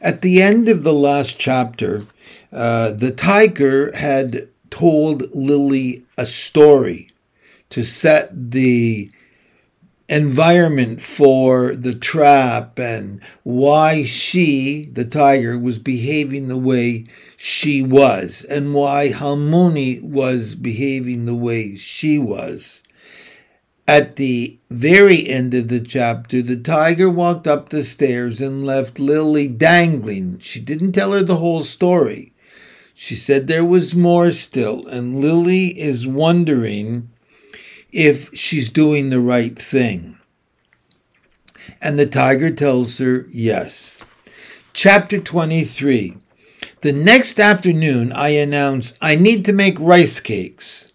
At the end of the last chapter, uh, the tiger had told Lily a story to set the environment for the trap and why she, the tiger, was behaving the way she was and why Halmoni was behaving the way she was. At the very end of the chapter, the tiger walked up the stairs and left Lily dangling. She didn't tell her the whole story. She said there was more still, and Lily is wondering if she's doing the right thing. And the tiger tells her yes. Chapter 23. The next afternoon, I announce I need to make rice cakes.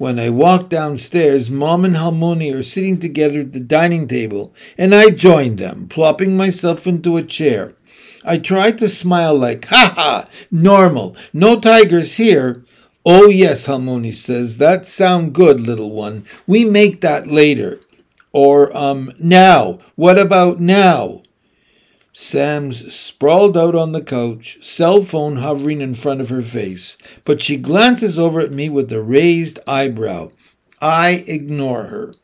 When I walk downstairs, Mom and Halmoni are sitting together at the dining table, and I join them, plopping myself into a chair. I try to smile like, ha ha, normal, no tigers here. Oh, yes, Halmoni says, that sound good, little one. We make that later. Or, um, now. What about now? Sam's sprawled out on the couch, cell phone hovering in front of her face, but she glances over at me with a raised eyebrow. I ignore her.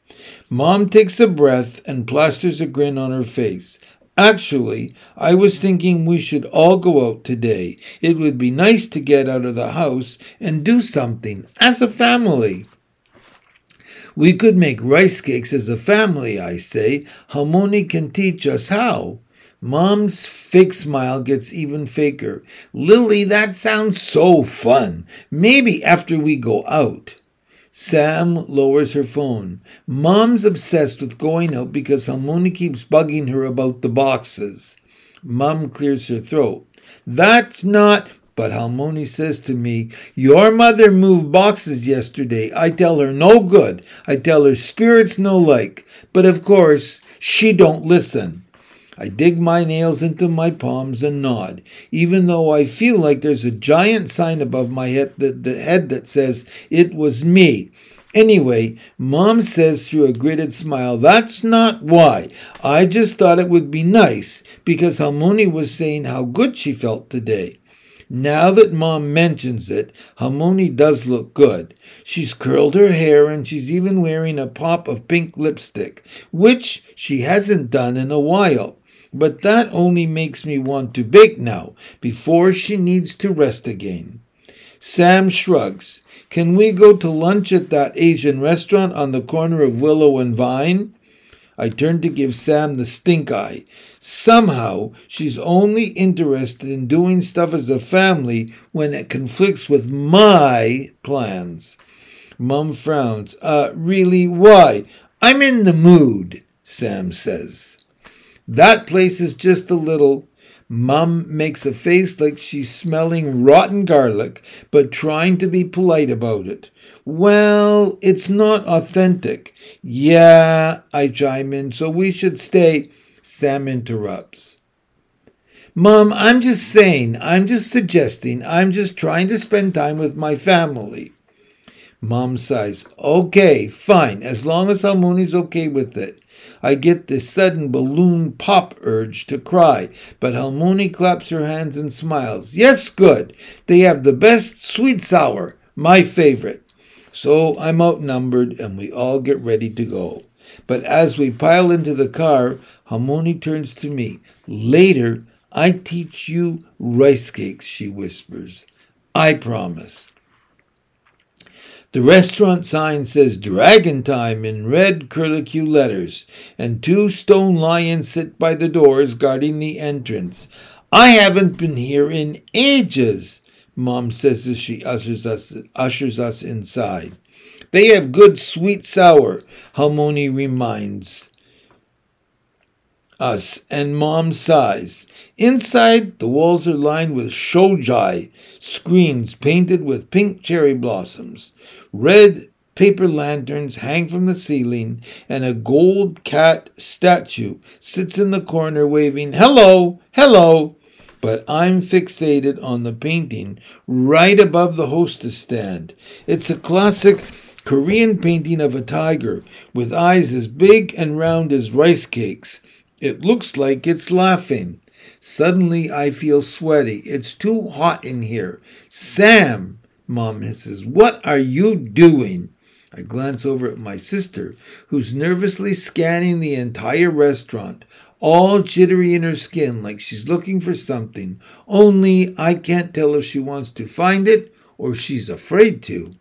Mom takes a breath and plasters a grin on her face. Actually, I was thinking we should all go out today. It would be nice to get out of the house and do something as a family. We could make rice cakes as a family, I say. Halmoni can teach us how. Mom's fake smile gets even faker. Lily, that sounds so fun. Maybe after we go out. Sam lowers her phone. Mom's obsessed with going out because Halmoni keeps bugging her about the boxes. Mom clears her throat. That's not. But Halmoni says to me, Your mother moved boxes yesterday. I tell her no good. I tell her spirits no like. But of course, she don't listen. I dig my nails into my palms and nod, even though I feel like there's a giant sign above my head that, the head that says, It was me. Anyway, Mom says through a gritted smile, That's not why. I just thought it would be nice because Halmoni was saying how good she felt today. Now that Mom mentions it, Halmoni does look good. She's curled her hair and she's even wearing a pop of pink lipstick, which she hasn't done in a while. But that only makes me want to bake now, before she needs to rest again. Sam shrugs. Can we go to lunch at that Asian restaurant on the corner of Willow and Vine? I turn to give Sam the stink eye. Somehow, she's only interested in doing stuff as a family when it conflicts with my plans. Mum frowns. Uh, really, why? I'm in the mood, Sam says. That place is just a little. Mum makes a face like she's smelling rotten garlic, but trying to be polite about it. Well, it's not authentic. Yeah, I chime in, so we should stay. Sam interrupts. Mum, I'm just saying, I'm just suggesting, I'm just trying to spend time with my family. Mom sighs. Okay, fine, as long as Halmoni's okay with it. I get this sudden balloon pop urge to cry, but Halmoni claps her hands and smiles. Yes, good. They have the best sweet sour, my favorite. So I'm outnumbered and we all get ready to go. But as we pile into the car, Halmoni turns to me. Later, I teach you rice cakes, she whispers. I promise. The restaurant sign says Dragon Time in red curlicue letters, and two stone lions sit by the doors guarding the entrance. I haven't been here in ages, Mom says as she ushers us, ushers us inside. They have good sweet sour, Halmoni reminds us, and Mom sighs. Inside, the walls are lined with shoji screens painted with pink cherry blossoms. Red paper lanterns hang from the ceiling, and a gold cat statue sits in the corner waving, Hello, hello. But I'm fixated on the painting right above the hostess stand. It's a classic Korean painting of a tiger with eyes as big and round as rice cakes. It looks like it's laughing. Suddenly I feel sweaty. It's too hot in here. Sam, Mom hisses, what are you doing? I glance over at my sister, who's nervously scanning the entire restaurant, all jittery in her skin like she's looking for something, only I can't tell if she wants to find it or she's afraid to.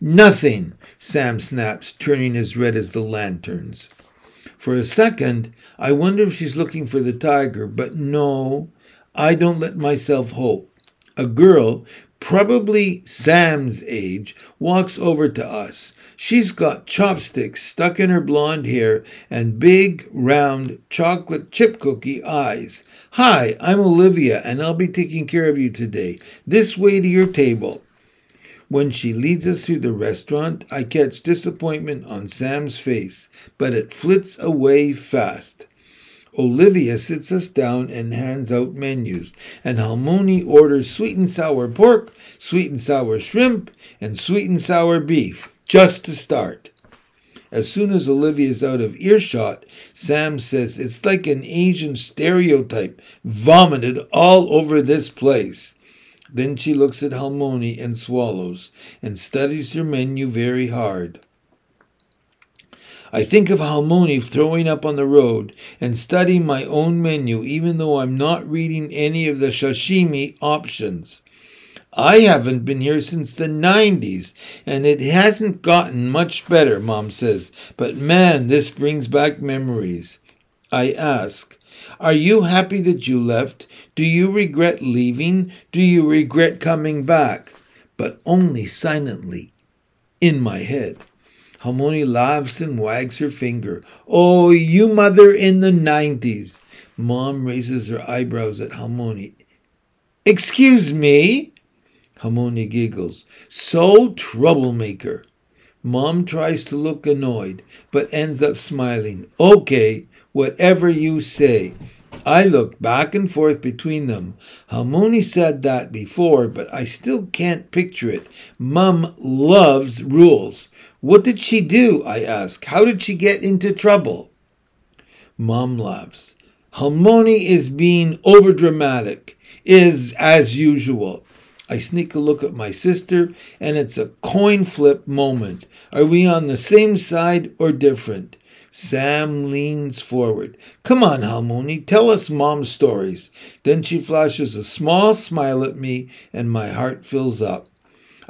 Nothing, Sam snaps, turning as red as the lanterns. For a second, I wonder if she's looking for the tiger, but no, I don't let myself hope. A girl, probably Sam's age, walks over to us. She's got chopsticks stuck in her blonde hair and big, round, chocolate chip cookie eyes. Hi, I'm Olivia, and I'll be taking care of you today. This way to your table. When she leads us through the restaurant, I catch disappointment on Sam's face, but it flits away fast. Olivia sits us down and hands out menus, and Halmoni orders sweet and sour pork, sweet and sour shrimp, and sweet and sour beef, just to start. As soon as Olivia's out of earshot, Sam says it's like an Asian stereotype vomited all over this place. Then she looks at Halmoni and swallows and studies her menu very hard. I think of Halmoni throwing up on the road and studying my own menu even though I'm not reading any of the sashimi options. I haven't been here since the 90s, and it hasn't gotten much better, Mom says. But man, this brings back memories. I ask, Are you happy that you left? Do you regret leaving? Do you regret coming back? But only silently, in my head. Halmoni laughs and wags her finger. Oh, you mother in the 90s. Mom raises her eyebrows at Halmoni. Excuse me? Halmoni giggles. So troublemaker. Mom tries to look annoyed, but ends up smiling. Okay, whatever you say. I look back and forth between them. Halmoni said that before, but I still can't picture it. Mum loves rules. What did she do? I ask. How did she get into trouble? Mom laughs. Halmoni is being overdramatic, is as usual. I sneak a look at my sister, and it's a coin flip moment. Are we on the same side or different? Sam leans forward. Come on, Halmoni, tell us mom's stories. Then she flashes a small smile at me, and my heart fills up.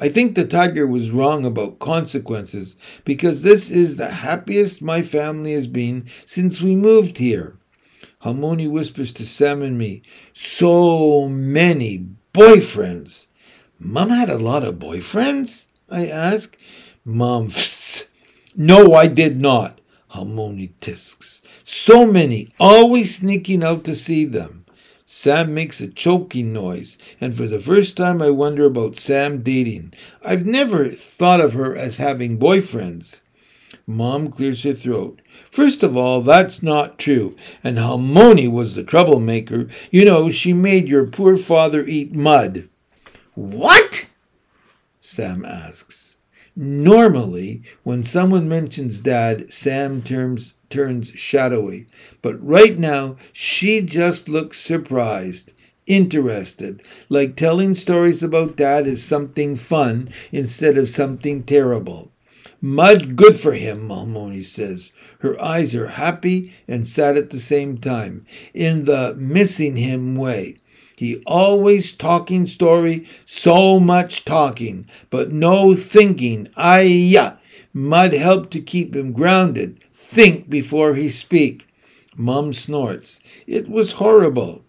I think the tiger was wrong about consequences because this is the happiest my family has been since we moved here. Halmoni whispers to Sam and me, So many boyfriends. Mom had a lot of boyfriends? I ask. Mom, no, I did not. Halmoni tisks. So many, always sneaking out to see them. Sam makes a choking noise, and for the first time I wonder about Sam dating. I've never thought of her as having boyfriends. Mom clears her throat. First of all, that's not true, and Halmoni was the troublemaker. You know, she made your poor father eat mud. What? Sam asks. Normally, when someone mentions dad, Sam turns, turns shadowy, but right now she just looks surprised, interested, like telling stories about dad is something fun instead of something terrible. Mud good for him, Halmoni says. Her eyes are happy and sad at the same time, in the missing him way. He always talking story, so much talking, but no thinking. Ayah! Mud help to keep him grounded. Think before he speak. Mom snorts. It was horrible.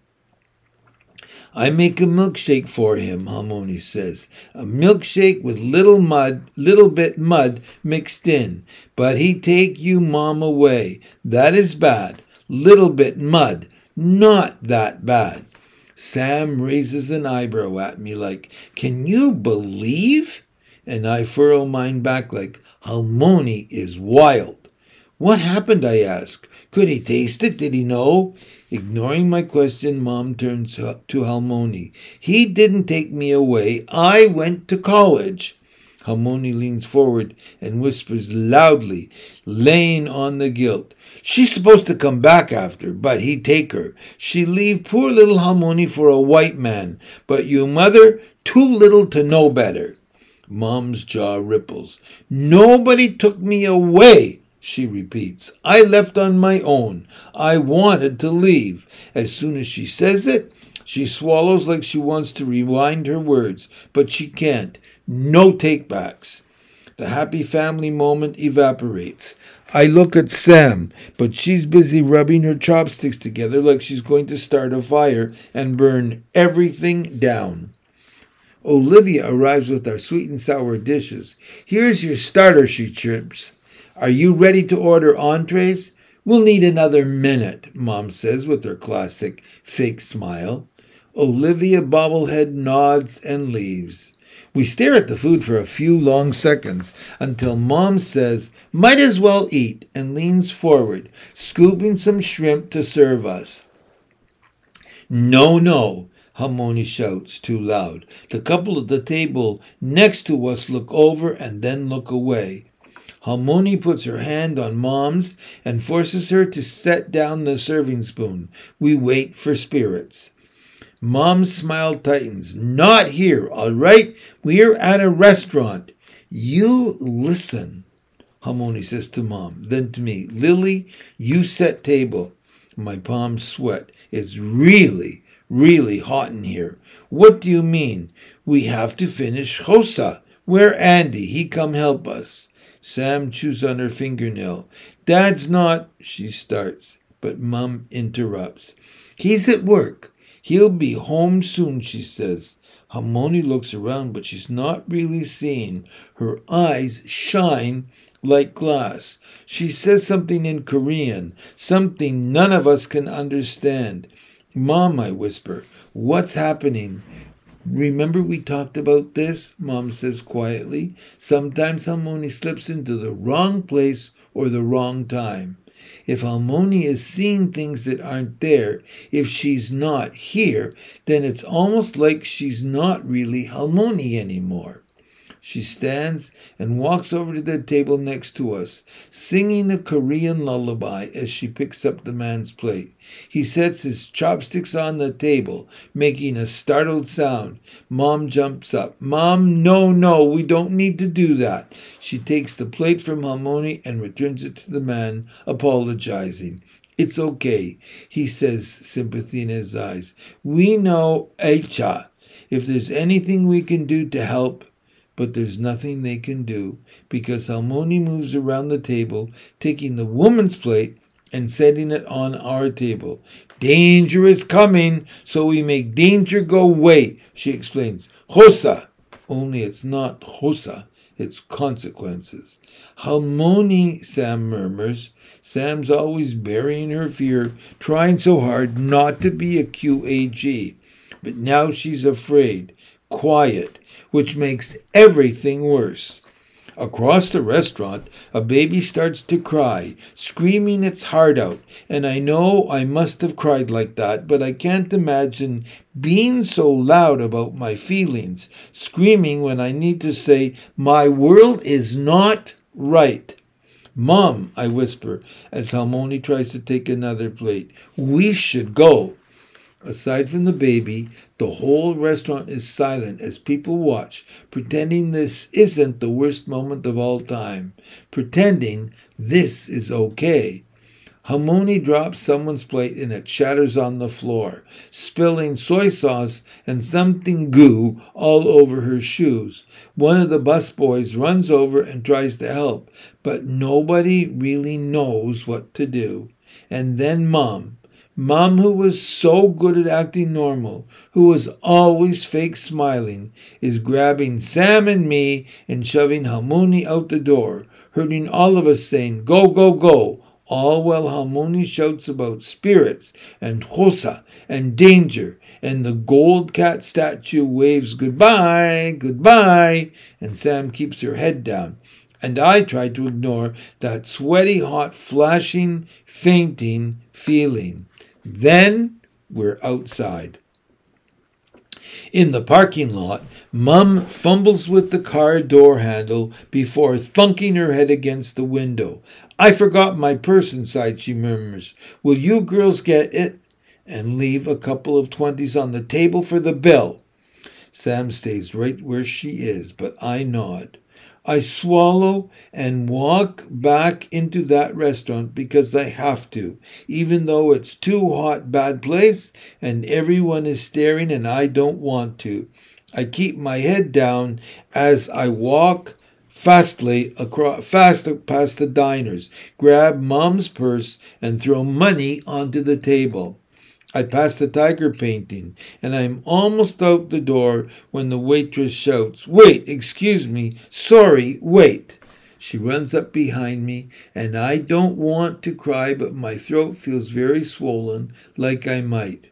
I make a milkshake for him, Halmoni says. A milkshake with little mud, little bit mud mixed in. But he take you mom away. That is bad. Little bit mud. Not that bad. Sam raises an eyebrow at me like, Can you believe? And I furrow mine back like, Halmoni is wild. What happened? I ask. Could he taste it? Did he know? Ignoring my question, Mom turns to Halmoni. He didn't take me away. I went to college. Halmoni leans forward and whispers loudly, laying on the guilt. She's supposed to come back after, but he take her. She leave poor little Halmoni for a white man, but you mother too little to know better. Mom's jaw ripples. Nobody took me away, she repeats. I left on my own. I wanted to leave. As soon as she says it, she swallows like she wants to rewind her words, but she can't. No takebacks. The happy family moment evaporates. I look at Sam, but she's busy rubbing her chopsticks together like she's going to start a fire and burn everything down. Olivia arrives with our sweet and sour dishes. Here's your starter, she chirps. Are you ready to order entrees? We'll need another minute, Mom says with her classic fake smile. Olivia Bobblehead nods and leaves. We stare at the food for a few long seconds until Mom says, Might as well eat, and leans forward, scooping some shrimp to serve us. No, no, Halmoni shouts too loud. The couple at the table next to us look over and then look away. Halmoni puts her hand on Mom's and forces her to set down the serving spoon. We wait for spirits. Mom's smile tightens. Not here, all right? We're at a restaurant. You listen, Halmoni says to Mom. Then to me, Lily, you set table. My palms sweat. It's really, really hot in here. What do you mean? We have to finish Chosa. Where Andy? He come help us. Sam chews on her fingernail. Dad's not, she starts, but Mum interrupts. He's at work. He'll be home soon, she says. Halmoni looks around, but she's not really seeing. Her eyes shine like glass. She says something in Korean, something none of us can understand. Mom, I whisper, what's happening? Remember we talked about this? Mom says quietly. Sometimes Halmoni slips into the wrong place or the wrong time. If Halmoni is seeing things that aren't there, if she's not here, then it's almost like she's not really Halmoni anymore. She stands and walks over to the table next to us, singing a Korean lullaby as she picks up the man's plate. He sets his chopsticks on the table, making a startled sound. Mom jumps up. Mom, no, no, we don't need to do that. She takes the plate from Halmoni and returns it to the man, apologizing. It's okay, he says, sympathy in his eyes. We know Echa. If there's anything we can do to help, but there's nothing they can do because Halmoni moves around the table, taking the woman's plate and setting it on our table. Danger is coming, so we make danger go away, she explains. Chosa, only it's not Chosa, it's consequences. Halmoni, Sam murmurs. Sam's always burying her fear, trying so hard not to be a QAG. But now she's afraid. Quiet which makes everything worse. Across the restaurant, a baby starts to cry, screaming its heart out, and I know I must have cried like that, but I can't imagine being so loud about my feelings, screaming when I need to say, My world is not right. Mom, I whisper as Halmoni tries to take another plate, we should go. Aside from the baby, the whole restaurant is silent as people watch, pretending this isn't the worst moment of all time, pretending this is okay. Halmoni drops someone's plate and it shatters on the floor, spilling soy sauce and something goo all over her shoes. One of the busboys runs over and tries to help, but nobody really knows what to do. And then Mom, Mom, who was so good at acting normal, who was always fake smiling, is grabbing Sam and me and shoving Halmoni out the door, hurting all of us saying, Go, go, go, all while Halmoni shouts about spirits and Chosa and danger, and the gold cat statue waves goodbye, goodbye, and Sam keeps her head down. And I try to ignore that sweaty, hot, flashing, fainting feeling. Then we're outside. In the parking lot, Mum fumbles with the car door handle before thunking her head against the window. I forgot my purse inside, she murmurs. Will you girls get it? And leave a couple of twenties on the table for the bill. Sam stays right where she is, but I nod. I swallow and walk back into that restaurant because I have to, even though it's too hot, bad place, and everyone is staring and I don't want to. I keep my head down as I walk fastly across fast past the diners, grab mom's purse and throw money onto the table. I pass the tiger painting, and I'm almost out the door when the waitress shouts, Wait, excuse me, sorry, wait. She runs up behind me, and I don't want to cry, but my throat feels very swollen, like I might.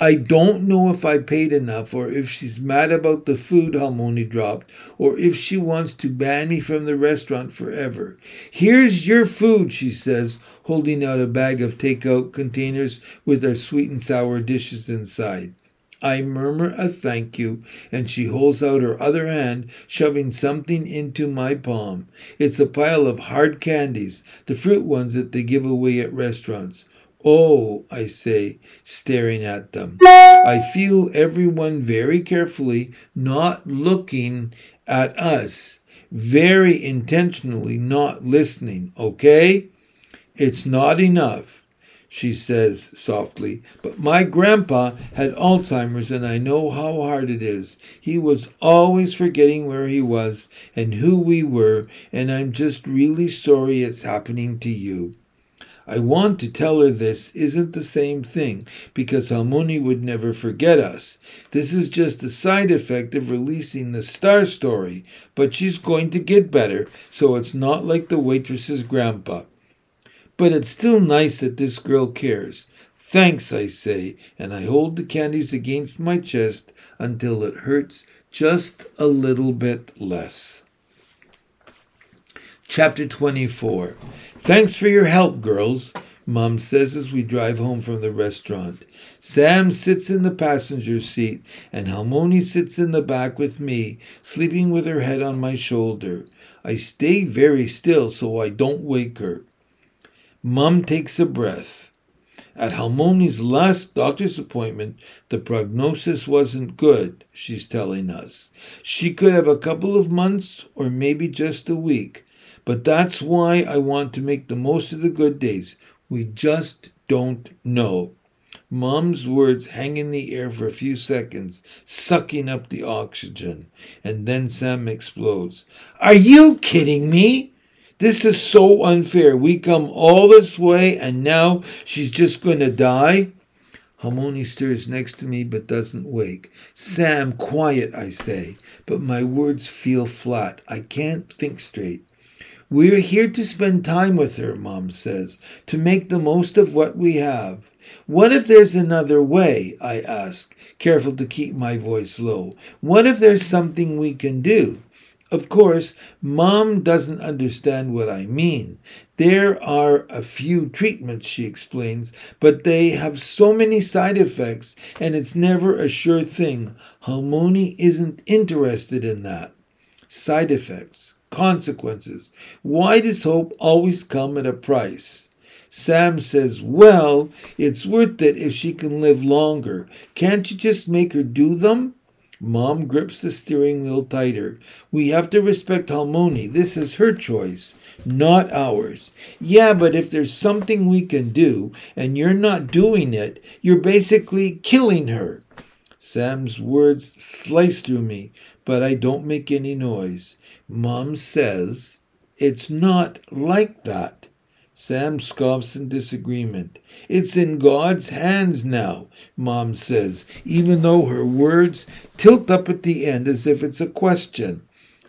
I don't know if I paid enough or if she's mad about the food Halmoni dropped or if she wants to ban me from the restaurant forever. Here's your food, she says, holding out a bag of takeout containers with our sweet and sour dishes inside. I murmur a thank you, and she holds out her other hand, shoving something into my palm. It's a pile of hard candies, the fruit ones that they give away at restaurants. Oh, I say, staring at them. I feel everyone very carefully not looking at us, very intentionally not listening, okay? It's not enough, she says softly, but my grandpa had Alzheimer's and I know how hard it is. He was always forgetting where he was and who we were, and I'm just really sorry it's happening to you. I want to tell her this isn't the same thing because Halmoni would never forget us. This is just a side effect of releasing the star story, but she's going to get better, so it's not like the waitress's grandpa. But it's still nice that this girl cares. Thanks, I say, and I hold the candies against my chest until it hurts just a little bit less. Chapter 24 Thanks for your help, girls, Mom says as we drive home from the restaurant. Sam sits in the passenger seat, and Halmoni sits in the back with me, sleeping with her head on my shoulder. I stay very still so I don't wake her. Mom takes a breath. At Halmoni's last doctor's appointment, the prognosis wasn't good, she's telling us. She could have a couple of months or maybe just a week. But that's why I want to make the most of the good days. We just don't know. Mom's words hang in the air for a few seconds, sucking up the oxygen, and then Sam explodes. Are you kidding me? This is so unfair. We come all this way and now she's just going to die? Halmoni stirs next to me but doesn't wake. Sam, quiet, I say, but my words feel flat. I can't think straight. We're here to spend time with her, Mom says, to make the most of what we have. What if there's another way? I ask, careful to keep my voice low. What if there's something we can do? Of course, Mom doesn't understand what I mean. There are a few treatments, she explains, but they have so many side effects and it's never a sure thing. Halmoni isn't interested in that. Side effects consequences. Why does hope always come at a price? Sam says, Well, it's worth it if she can live longer. Can't you just make her do them? Mom grips the steering wheel tighter. We have to respect Halmoni. This is her choice, not ours. Yeah, but if there's something we can do and you're not doing it, you're basically killing her. Sam's words slice through me, but I don't make any noise. Mom says, It's not like that. Sam scoffs in disagreement. It's in God's hands now, Mom says, even though her words tilt up at the end as if it's a question.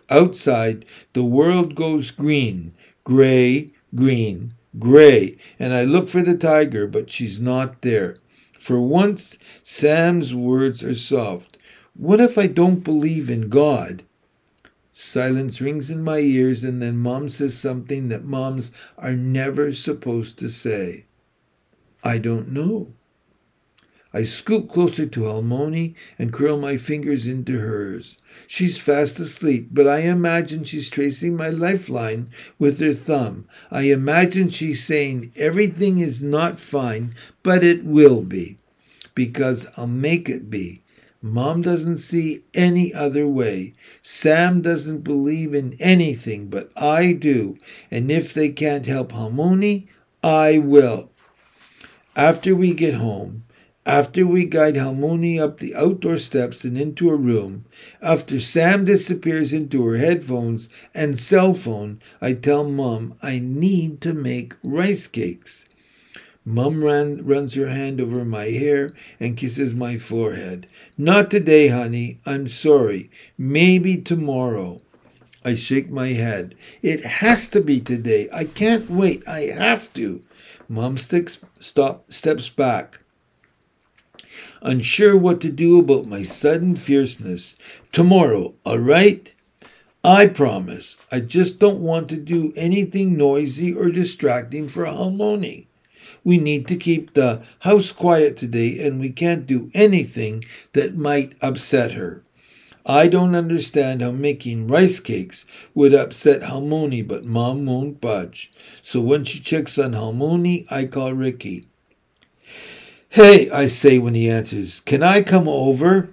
Outside, the world goes green, gray, green, gray, and I look for the tiger, but she's not there. For once, Sam's words are soft. What if I don't believe in God? Silence rings in my ears, and then mom says something that moms are never supposed to say. I don't know. I scoot closer to Halmoni and curl my fingers into hers. She's fast asleep, but I imagine she's tracing my lifeline with her thumb. I imagine she's saying everything is not fine, but it will be, because I'll make it be. Mom doesn't see any other way. Sam doesn't believe in anything, but I do. And if they can't help Halmoni, I will. After we get home, after we guide Halmoni up the outdoor steps and into a room, after Sam disappears into her headphones and cell phone, I tell Mom I need to make rice cakes. Mum ran, runs her hand over my hair and kisses my forehead. Not today, honey. I'm sorry. Maybe tomorrow. I shake my head. It has to be today. I can't wait. I have to. Mom sticks, stop, steps back unsure what to do about my sudden fierceness. Tomorrow, all right? I promise. I just don't want to do anything noisy or distracting for Halmoni. We need to keep the house quiet today, and we can't do anything that might upset her. I don't understand how making rice cakes would upset Halmoni, but Mom won't budge. So when she checks on Halmoni, I call Ricky. Hey, I say when he answers, can I come over?